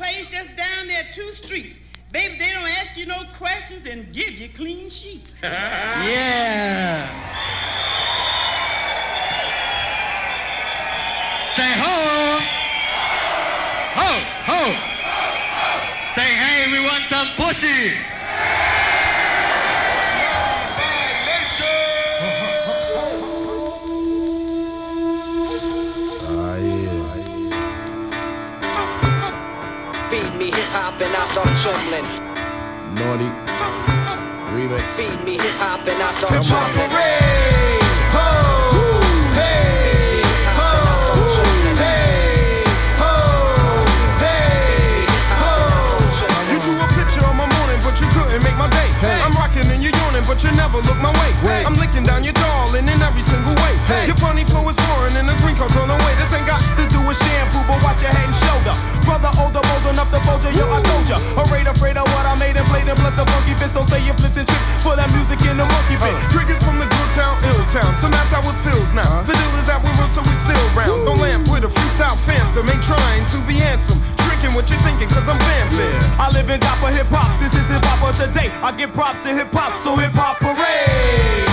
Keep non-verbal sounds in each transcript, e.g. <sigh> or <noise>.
place just down there two streets. Baby, they don't ask you no questions and give you clean sheets. <laughs> yeah. Say ho. Start trembling. Naughty remix. Beat me hip hop and I start Come trembling. hey, hey, hey, a my morning, but you couldn't make my day. I'm rocking and you're yawning, but you never look my way. I'm licking down your darling in every single way. Your funny flow is foreign and the green card's on the way. This ain't got to do with shampoo, but watch your head and shoulder. Brother older, bold enough to fold you, yo, I told ya. Afraid, afraid of what I made and played and bless a funky fit. So say you flipped and tripped for that music in the monkey bit. Uh. Triggers from the good town, ill town. So that's how it feels now. Uh. The deal is that we're real, so we still round. Don't lamp with a freestyle phantom. Ain't trying to be handsome. Drinking what you're thinking, cause I'm vamping. I live die for hip hop. This is hip hop of the day. I give props to hip hop, so hip hop parade.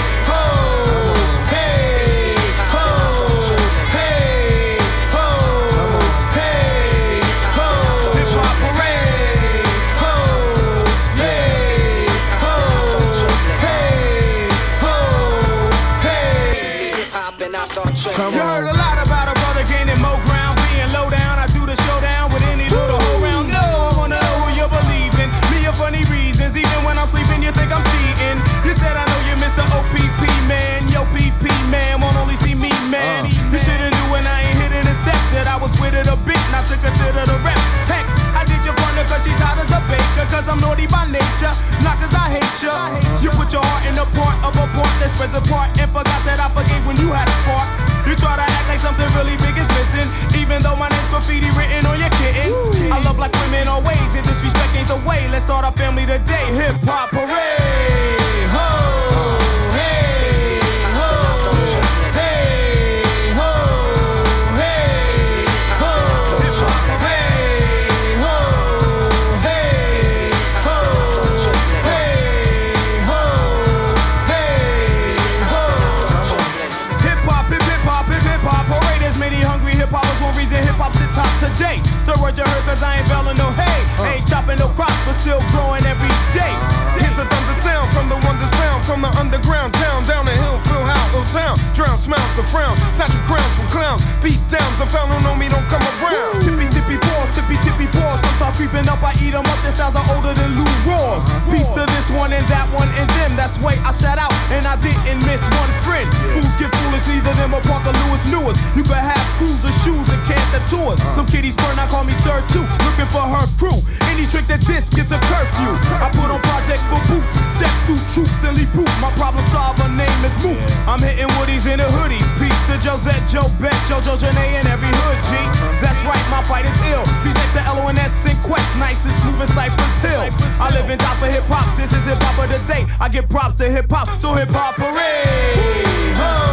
Nature, not cause I hate ya. You put your heart in the part of a part that spreads apart and forgot that I forgave when you had a spark. You try to act like something really big is missing, even though my name's graffiti written on your kitten. I love black women always, and disrespect ain't the way. Let's start our family today. Hip hop parade. So what you cause I ain't belling no hay. Ain't chopping no crops, but still growing every day. Here's a thunder sound from the wonders found from the underground town down the hill, Phil how ill town. Drown smiles to frown, snatch your crowns from clowns. Beat downs, I found know me don't come around. Creeping up, I eat 'em up. Their styles are older than Lou Rawls. Beef to this one and that one and them. That's way I shout out, and I didn't miss one friend. Fools get foolish, neither them or Parker Lewis Lewis. You could have cruiser shoes and can't the tours. Uh-huh. Some kiddies burn, I call me Sir too. Looking for her crew. Any trick that this gets a curfew. Uh-huh. I put on projects for boots, step through troops and leave proof. My problem solver name is Moot. I'm hitting woodies in a hoodie. Peace to Josette, Joe Beck, Jojo Janae, and every hood G. Uh-huh. That's right, my fight is ill. Peace like the LONS and Quest, nice and smooth and Cypress Hill. I live and die for hip hop. This is hip hop of the day. I give props to hip hop, so hip hop parade. Hey,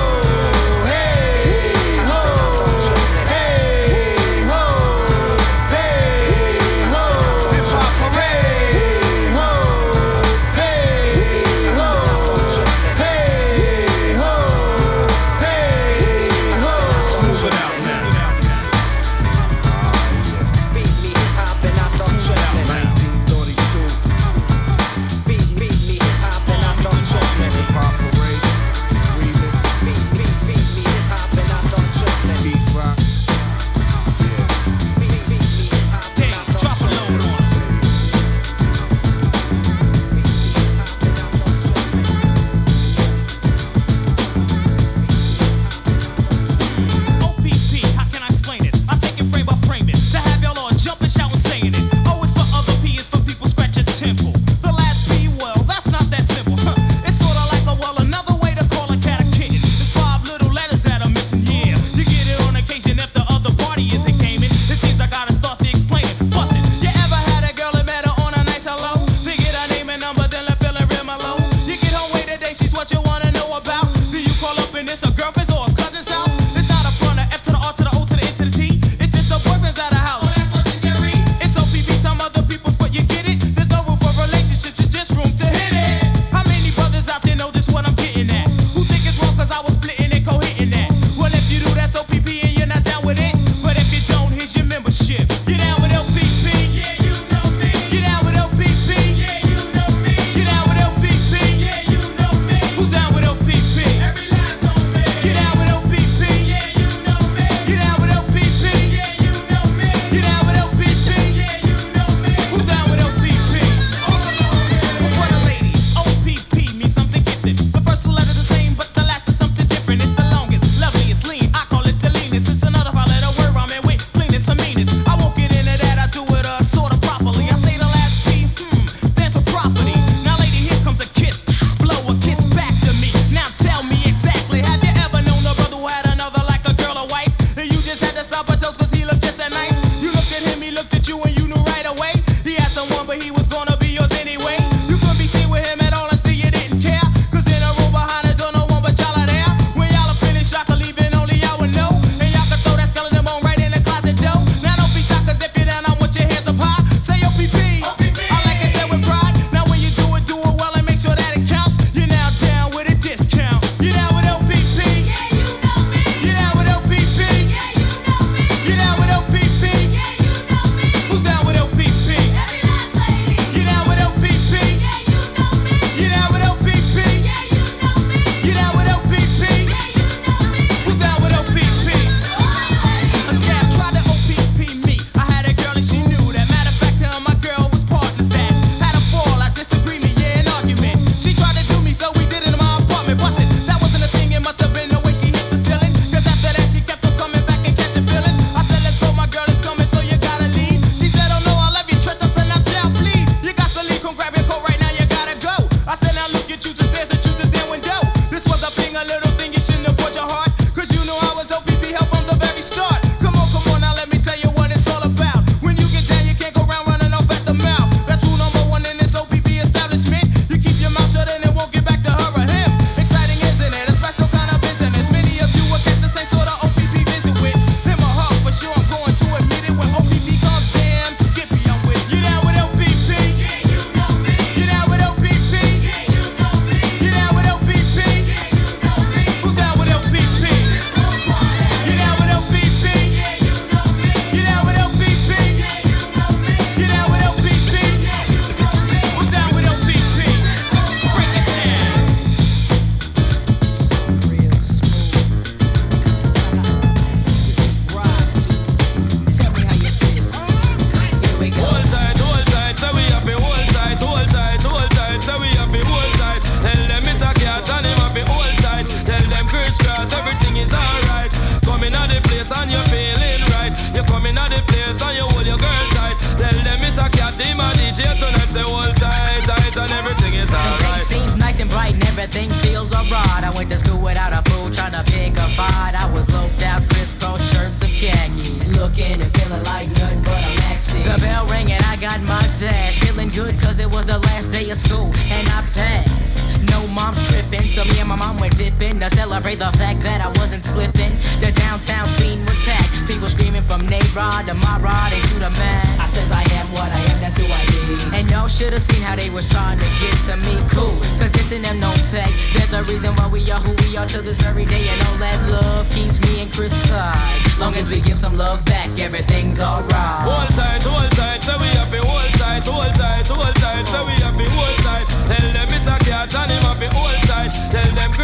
mom to celebrate the fact that I wasn't slipping. The downtown scene was packed. People screaming from Nayrod to my rod and to the man. I says I am what I am, that's who I be. And y'all should've seen how they was trying to get to me. Cool, cause this and them no pay. They're the reason why we are who we are to this very day. And all that love keeps me and Chris side. Long as we give some love back, everything's alright. Hold tight, hold tight, so we have to hold tight, hold tight, hold tight, so we have to hold tight. Tell them it's a cat and him have to hold tight. Tell them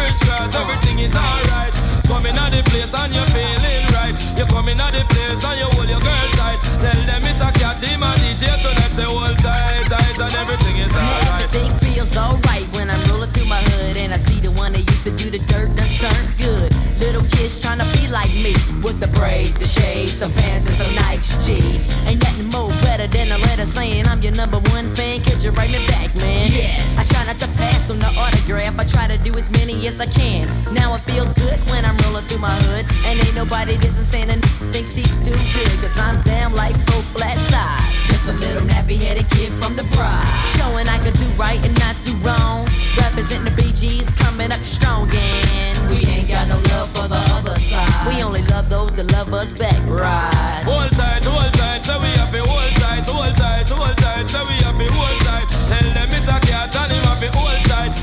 Kris Kross, everything is alright. Coming out the place and you're feeling right. You're coming out the place and you hold your girl tight. Tell them it's a cat team and DJ tonight say hold tight, tight and everything is alright. Feels alright when I'm rolling through my hood and I see the one that used to do the dirt done turned good. Little kids trying to be like me with the braids, the shades, some pants and some Nikes. G. Ain't nothing more better than a letter saying I'm your number one fan. Could you write me back, man? Yes. I try not to pass on the autograph. I try to do as many as I can. Now it feels good when I'm rolling through my hood and ain't nobody dissing saying a n- thinks he's too good. Cause I'm damn like four flat tires. Just a little nappy headed kid from the pride. Showing I could do right and not do wrong. Representing the BGs coming up strong and we ain't got no love for the other side. We only love those that love us back, right? Hold tight, hold tight, so we have to hold tight, hold tight, hold tight, so we have to hold tight. Tell them it's a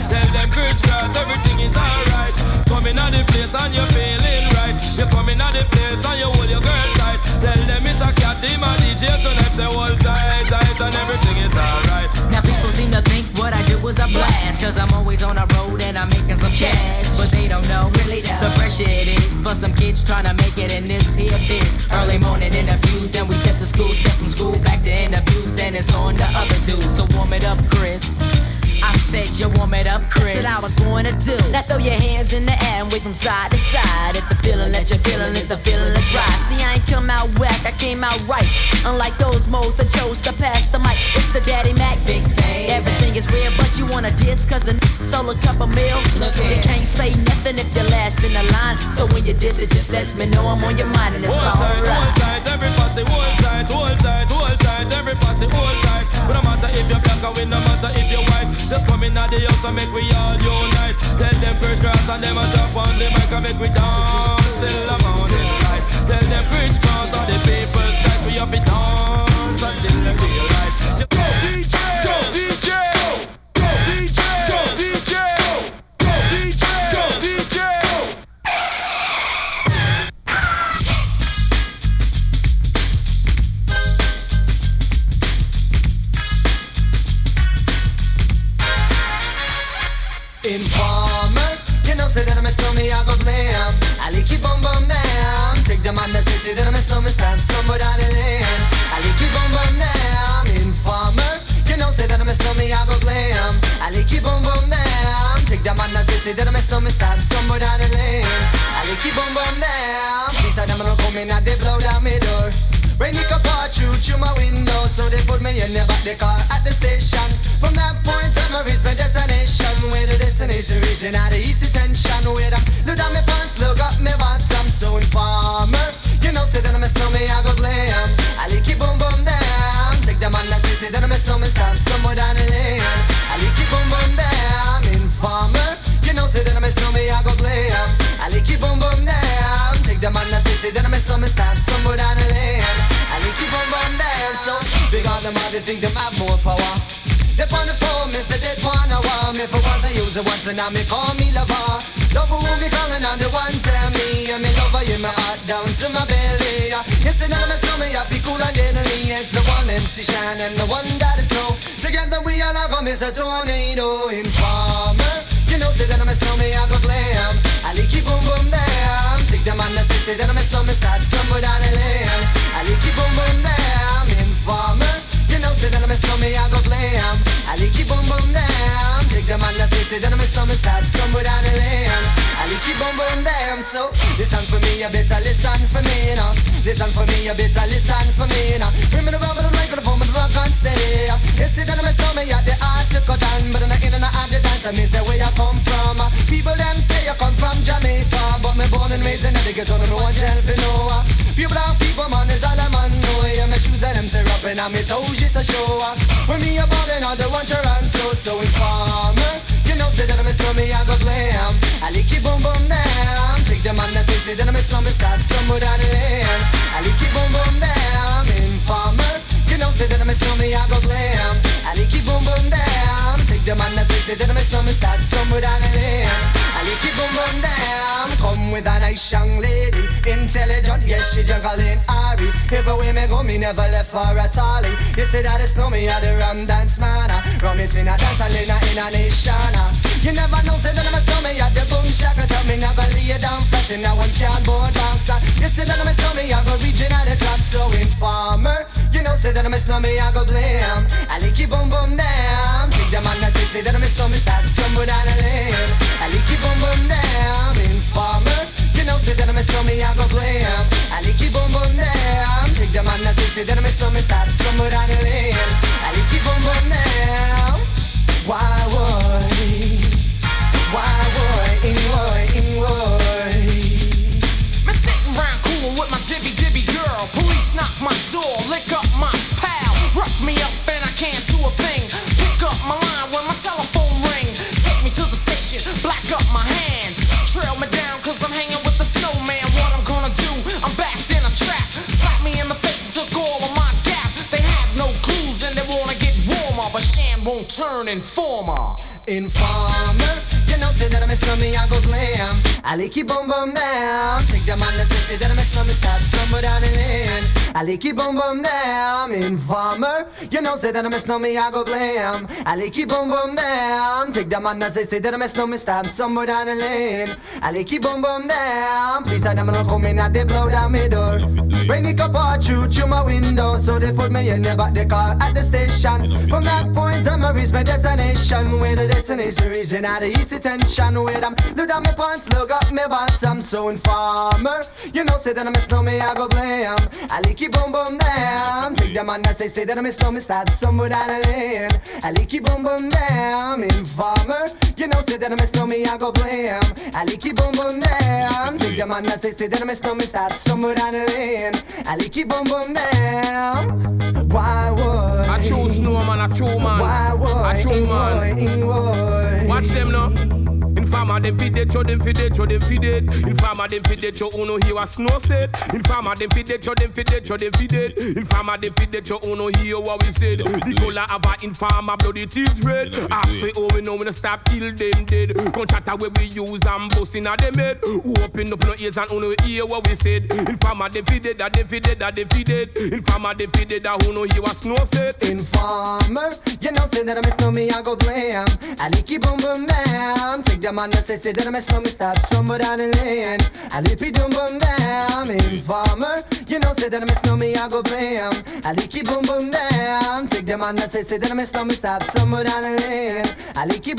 Tell them Kris Kross, everything is alright. Coming out the place and you're feeling right. You're coming out the place and you hold your girl tight. Tell them it's a cat team and DJ tonight say hold tight, tight and everything is alright. Now people seem to think what I do was a blast Cause I'm always on the road and I'm making some cash But they don't know really the pressure it is For some kids trying to make it in this here biz Early morning interviews, then we step to school Step from school back to interviews, then it's on the other dudes So warm it up, Chris I said you warm it up, Chris. That's what I was going to do. Now throw your hands in the air and wave from side to side. If the feeling that you're feeling is the feeling that's right. See, I ain't come out whack, I came out right. Unlike those moles that chose to pass the mic. It's the Daddy Mack, Big Bang. Everything is real, but you wanna diss cause a n- sold a couple mil. Look you can't say nothing if you're last in the line. So when you diss it, just let me know I'm on your mind and it's Hold tight, hold tight, every posse, hold tight, hold tight, hold tight, every posse, hold tight. But no matter if you're black or no matter if you're white, just come in at the house and make we all unite. Tell them Kris Kross and them a jump on the mic and make we dance till the morning light. Tell them Kris Kross and the people's nice, we have to dance until the real. You go DJ, go DJ, the lane. I like you bum bum down. You know I go glam. I like down. The man stamp somewhere down the lane. I like down. They blow down my door. Through through my window, so they put me in the back the car at the station. From that point on, I destination. Where the destination out of east detention. Where I look down my pants, look the man that say, say that I'm a snowman, stop somewhere down the lane. I it boom boom down. So big on them, all they think them have more power. They on the phone, me say they wanna want me for once I use it once and now me call me lover. Love who me calling on the one tell me and me lover in my heart down to my belly. Yes, and I'm a stomach, I feel cool and deadly. It's the one MC Shan and the one that is snow. Together we all are come as a tornado informer. You know, say that I'm a snowman, I go glam. I it boom boom down. Take the man that say, say that I'm somewhere down the lane. I like it boom boom. You know, say that I'm a snowman, I go glam. I like the man that say, that I'm a snowman, start somewhere down the lane. I like it. So Listen for me, you better listen for me, you. Listen for me, you better listen for me, you know. Bring me the rubber, the microphone, the rock and steady. You see that I'm a stomach, at the art to cut down, but I'm not the dance, me say where you come from. People them say you come from Jamaica, but me born and raised in the ghetto, no one tell for. Pure black people, man, is all I'm on, know. Yeah, my shoes and them tear up, and I'm toes just a show. Up. When me a I don't want your answer, so informer. You know, say that I'm a me, I go glam. I lick you boom boom down. Take the man that say, say that I'm a me, start somewhere down the lane. I lick you boom boom down. Informer. You know, say that I'm a me, I go glam. I lick you boom boom down. Take the man that say, say that I'm a me, start somewhere down the lane. I lick you boom boom down. With a nice young lady, intelligent, yes she juggling Ari. Everywhere me go, me never left for a tally. You say that it's no me, I the rum dance man. Ah. Rum it in a dance, I in a, in a nation. Ah. You never know, say that I'm a stomach, at the boom shaka. Tell me never lay down flat in a one cardboard box. Ah. You say that I'm a stomach, I go reaching at the top. So informer, you know, say that I'm a stomach, I go blame. I lick you boom boom down. Take the man that say, say that I'm a stomach, start stumble down the lane. I lick you boom boom down. I lick you boom boom down. Why would? Why would? In would? In would? Me sitting round coolin' with my dibby dibby girl. Police knock my door, lick up won't turn informer. Informer, you know, say that I'm a slummy, I go glam. I lick you boom boom down. Take the man that say, say that I'm a slummy, start somewhere down the lane. I you boom boom down. Informer, you know, say that I'm a slummy, I go. I lick you boom boom down. Take the man that say, say that I'm a slummy, start somewhere down the lane. I you boom boom down. Please, I don't come in and they blow down my door. Bring the out through, through my window, so they put me in the back the car at the station. From that point on, I reach my destination, where the destination region at the east detention, where I'm look down my pants, look up my bottom, so informer. You know, say that I'm a snowman, I go blame. I you boom boom down. Take the man that say, say that I'm a snowman, start somewhere down the lane. I lick boom boom down. Informer. You know, say that I'm a snowman, I go blame. I you boom boom down. Take the man that say, say that I'm a snowman, start somewhere down the lane. I you boom boom down. Why would? I true snowman, a true man. Why would? A true man. Watch them now. Informer them feed it, show them feed it, show them feed it. Informer them feed it, show uno hear what snow said. Informer them feed it, show them feed it, show them feed it. Informer them feed it, show uno hear what we said. The color of a informer bloody teeth red. Ask for all we know we no stop till them dead. Don't chatter where we use and bust inna them head. Open up no ears and uno hear what we said. Informer them feed it, that them feed it, that them feed it. Informer them feed it, that uno hear what snow said. Informer, you know say that I'm a snowman, I go blame. I lick you boom boom down. Take the man that say say that I'm a snowman, start somewhere down the lane. I lick you boom boom down. Informer, you know a snowman, I go blame. I lick you boom boom down. Take the man that say say that I'm a snowman, start somewhere down the lane. I lick you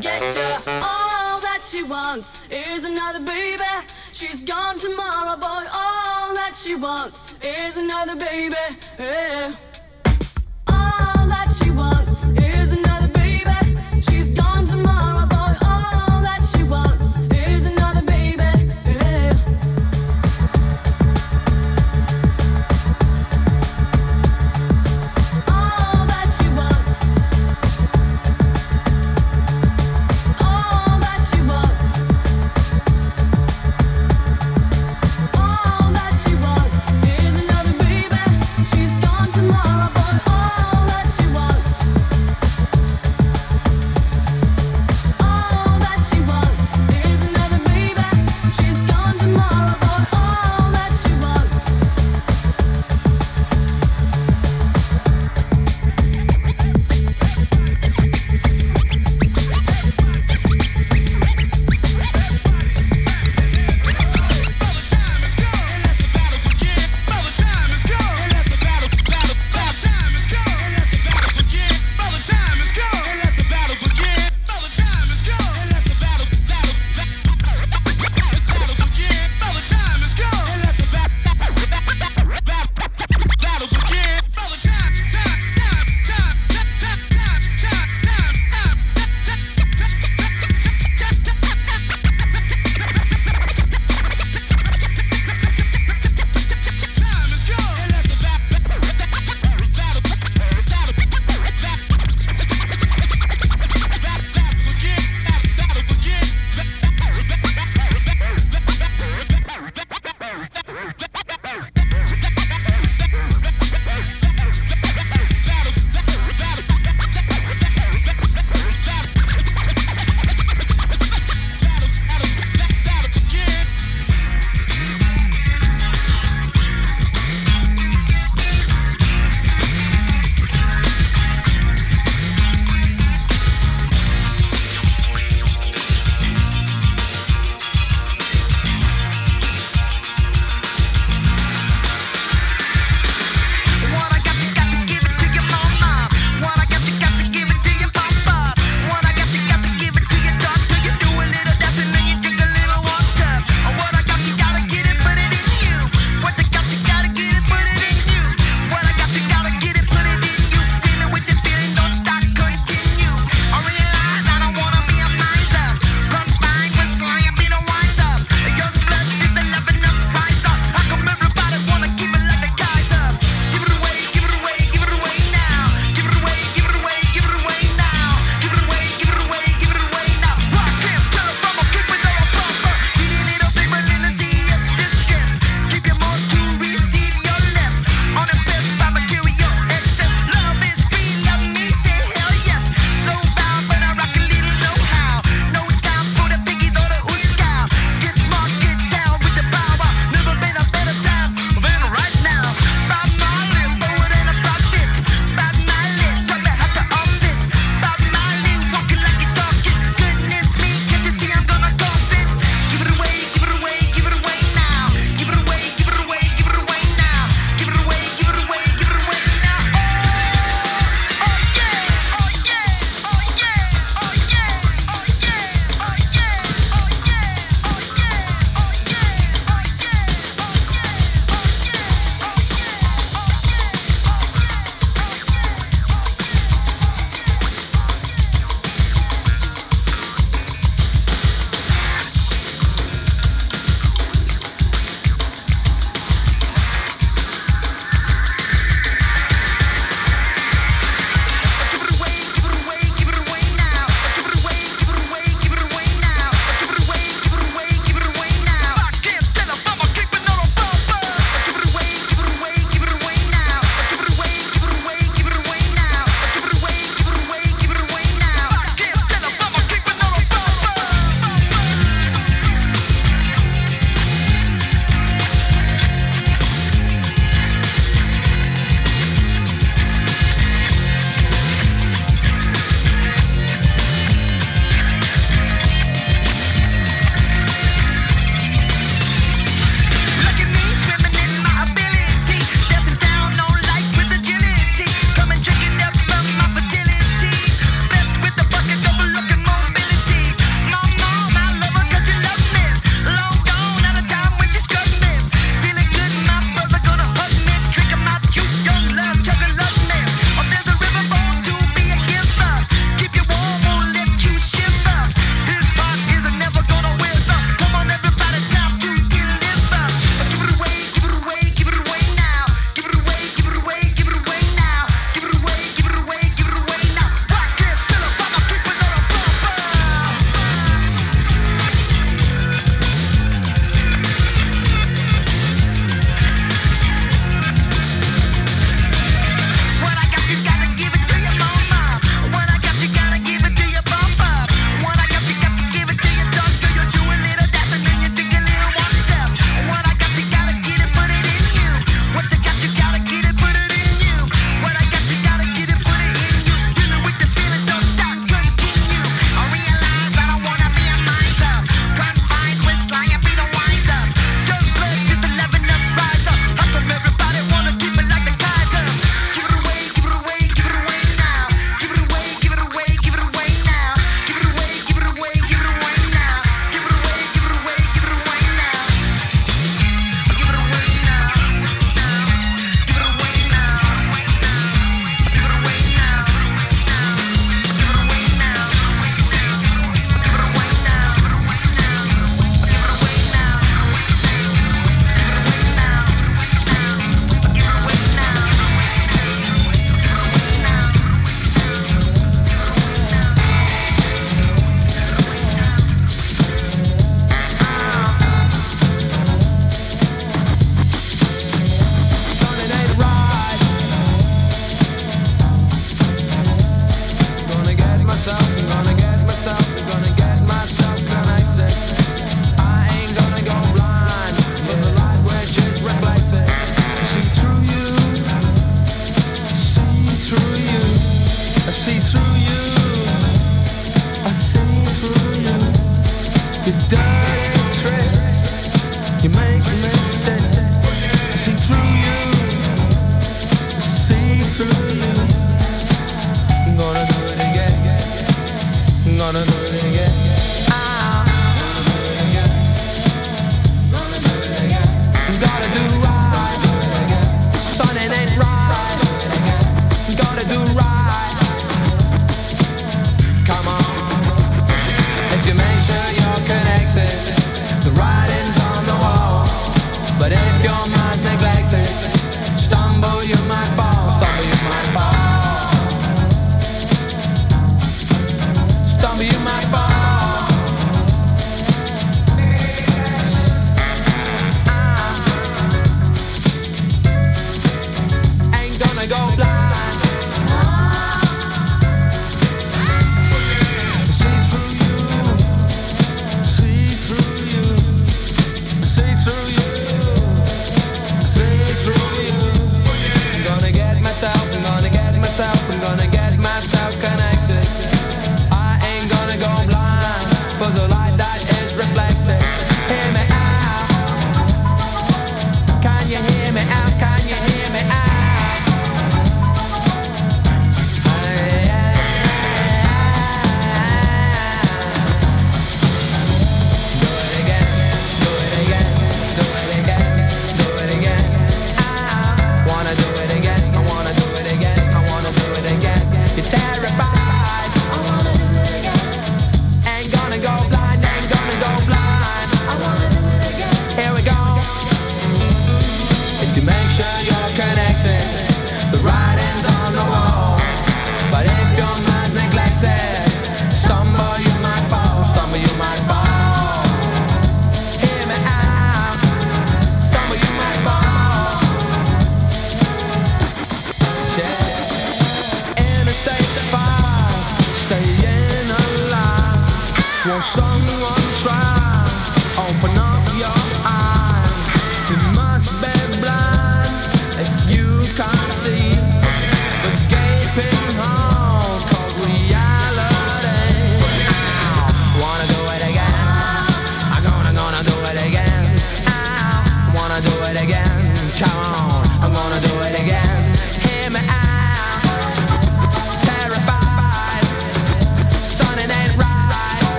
gesture. All that she wants is another baby. She's gone tomorrow, but all that she wants is another baby.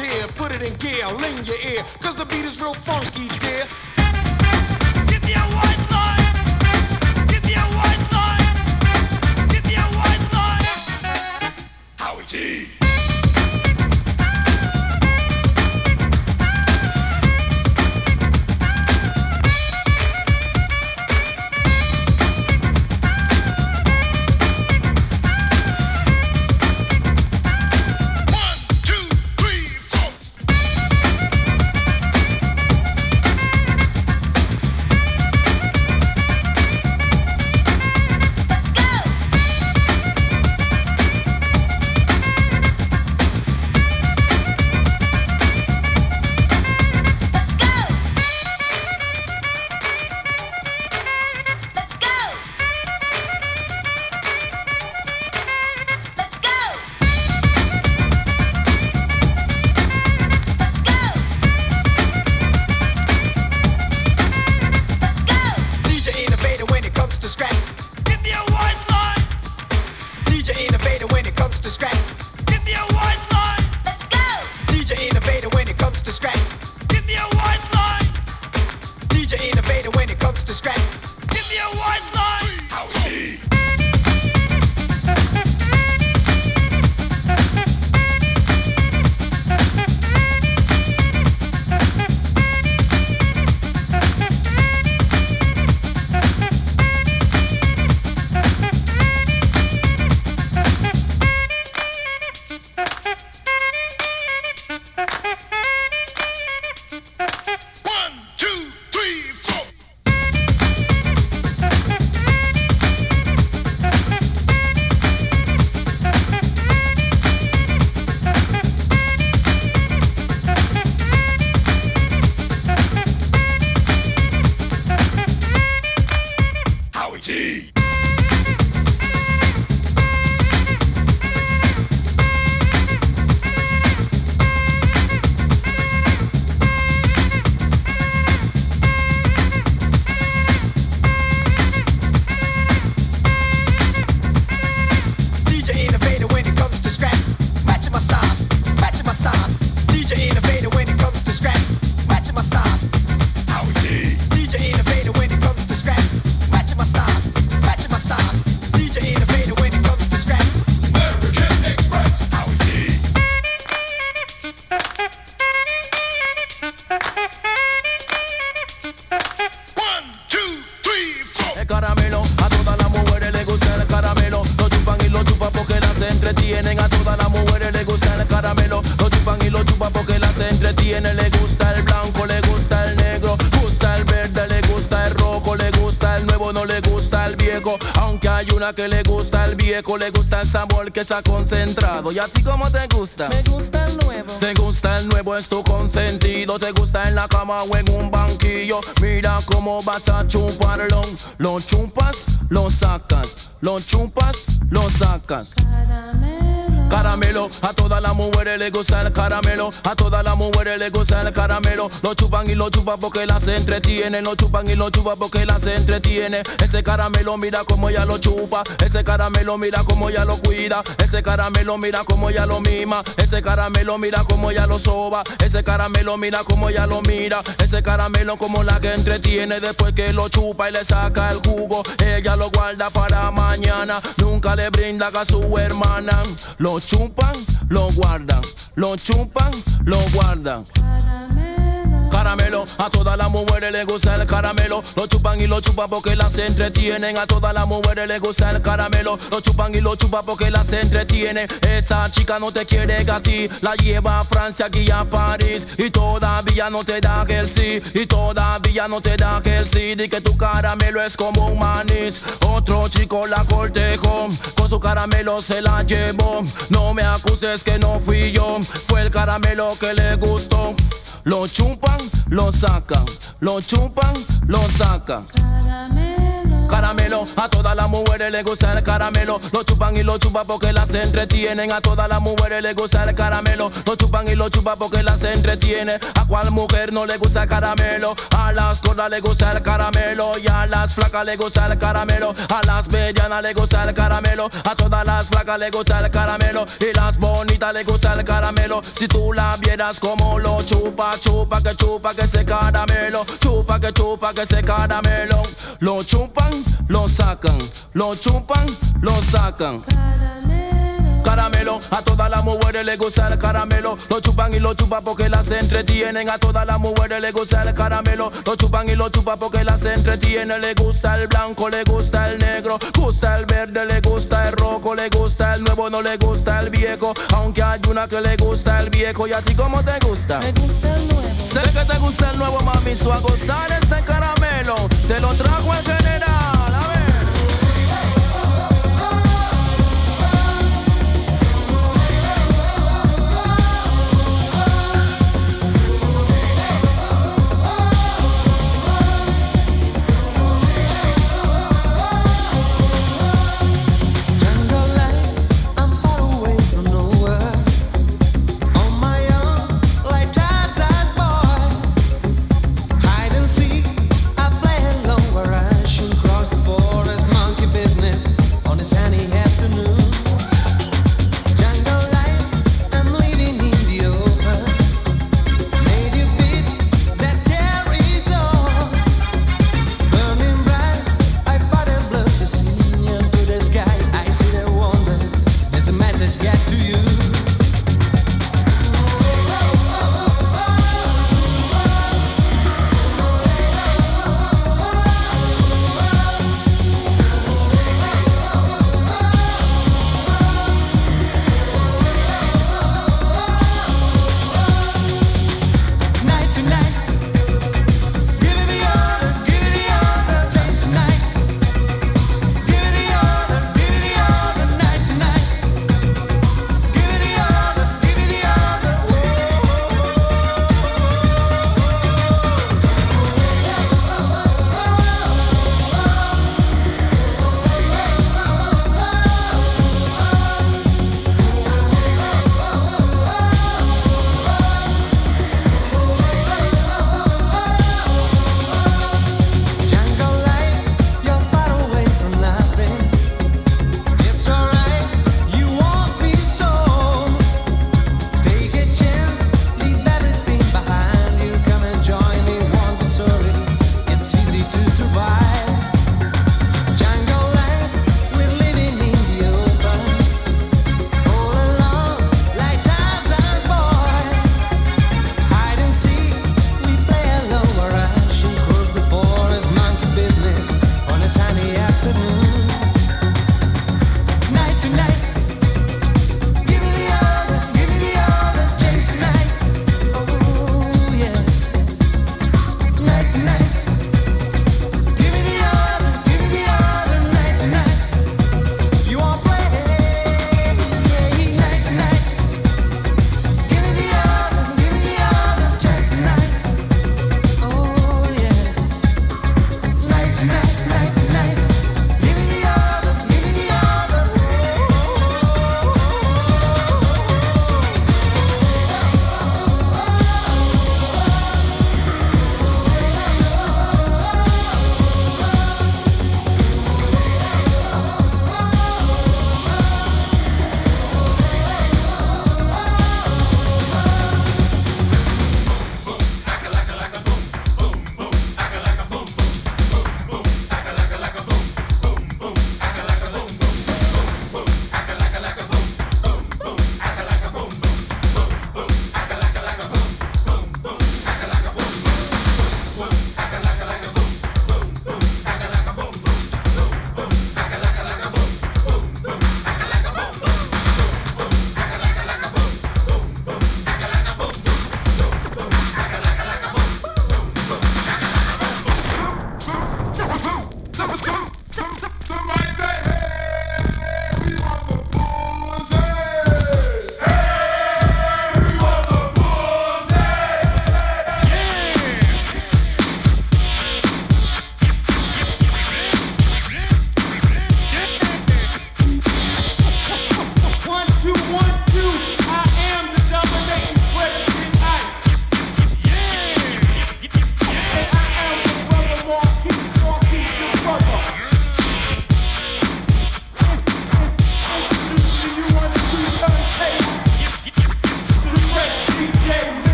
here. Put it in gear, I'll your ear. Cause the beat is real funky, dear. te gusta el sabor que está concentrado. Y así como te gusta. Me gusta el nuevo. Te gusta el nuevo, es tu consentido. Te gusta en la cama o en un banquillo. Mira cómo vas a chuparlo. Lo chupas, lo sacas. Lo chupas, lo sacas. Caramelo. caramelo. A todas las mujeres le gusta el caramelo. A todas las mujeres le gusta el caramelo. Lo chupan y lo chupan porque las entretiene, lo chupan y lo chupan porque las entretiene. Ese caramelo mira como ella lo chupa, ese caramelo mira como ella lo cuida, ese caramelo mira como ella lo mima, ese caramelo mira como ella lo soba, ese caramelo mira como ella lo mira, ese caramelo como la que entretiene. Después que lo chupa y le saca el jugo, ella lo guarda para mañana, nunca le brinda a su hermana. Lo chupan, lo guardan, lo chupan, lo guardan. Caramelo, a todas las mujeres les gusta el caramelo. Lo chupan y lo chupan porque las entretienen. A todas las mujeres les gusta el caramelo. Lo chupan y lo chupan porque las entretienen. Esa chica no te quiere a. La lleva a Francia, aquí a París. Y todavía no te da el sí. Y todavía no te da el sí. Di que tu caramelo es como un manís. Otro chico la cortejó. Con su caramelo se la llevó. No me acuses que no fui yo. Fue el caramelo que le gustó. Lo chupan, lo sacan. Lo chupan, lo sacan. Caramelo, a todas las mujeres les gusta el caramelo. Lo chupan y lo chupan porque las entretienen. A todas las mujeres les gusta el caramelo. Lo chupan y lo chupan porque las entretiene. A cuál mujer no le gusta el caramelo. A las gordas le gusta el caramelo. Y a las flacas le gusta el caramelo. A las bellanas le gusta el caramelo. A todas las flacas le gusta el caramelo. Y las bonitas le gusta el caramelo. Si tú la vieras como lo chupa, chupa, que chupa, que ese caramelo. Chupa, que chupa, que ese caramelo. Lo chupan, lo sacan. Lo chupan, lo sacan. Caramelo, a todas las mujeres les gusta el caramelo. Lo chupan y lo chupan porque las entretienen. A todas las mujeres les gusta el caramelo. Lo chupan y lo chupan porque las entretienen. Le gusta el blanco, le gusta el negro. Gusta el verde, le gusta el rojo. Le gusta el nuevo, no le gusta el viejo. Aunque hay una que le gusta el viejo. ¿Y a ti cómo te gusta? Me gusta el nuevo. Sé que te gusta el nuevo, mami. Su a gozar este caramelo. Te lo trajo el general.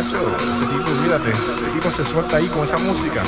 Ese tipo, mírate, ese tipo se suelta ahí con esa música.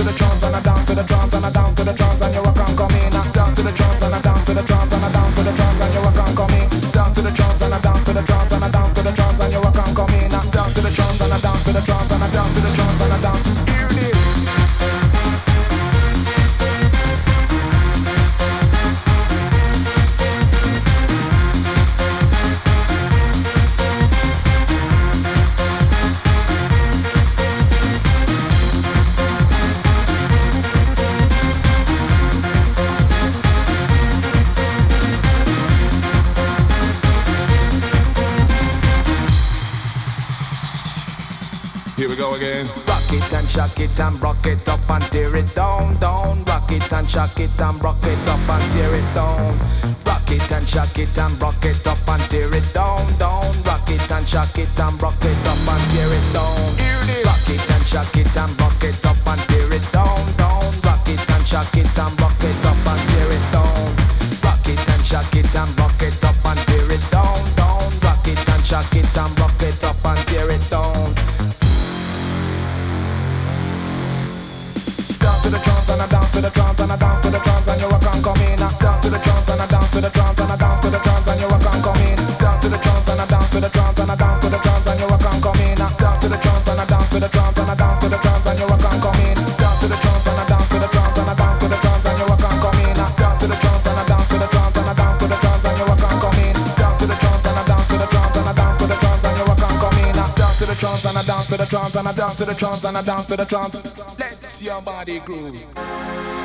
To the drums and I dance to the drums and I dance to the drums and you rock and come. Dance to the drums and I dance to the drums and I dance to the drums and you rock and come. Dance to the drums and I dance to the drums and I dance to the drums in. Dance to the drums and I dance to the drums and I dance to the drums and I dance. Rock it and shock it and rock it up and tear it down, down. Rock it and shock it and rock it up and tear it down. Rock it and shock it and rock it up and tear it down, down. Rock it and shock it and rock it up and tear it down. Rock it and shock it and rock it up and tear it down, down. Rock it and shock it and rock it up and tear it down. Rock it and shock it and rock it up and tear it down, down. Rock it and shock it and rock and I dance to the drums and I dance to the drums and I dance to the drums. Let's your body groove.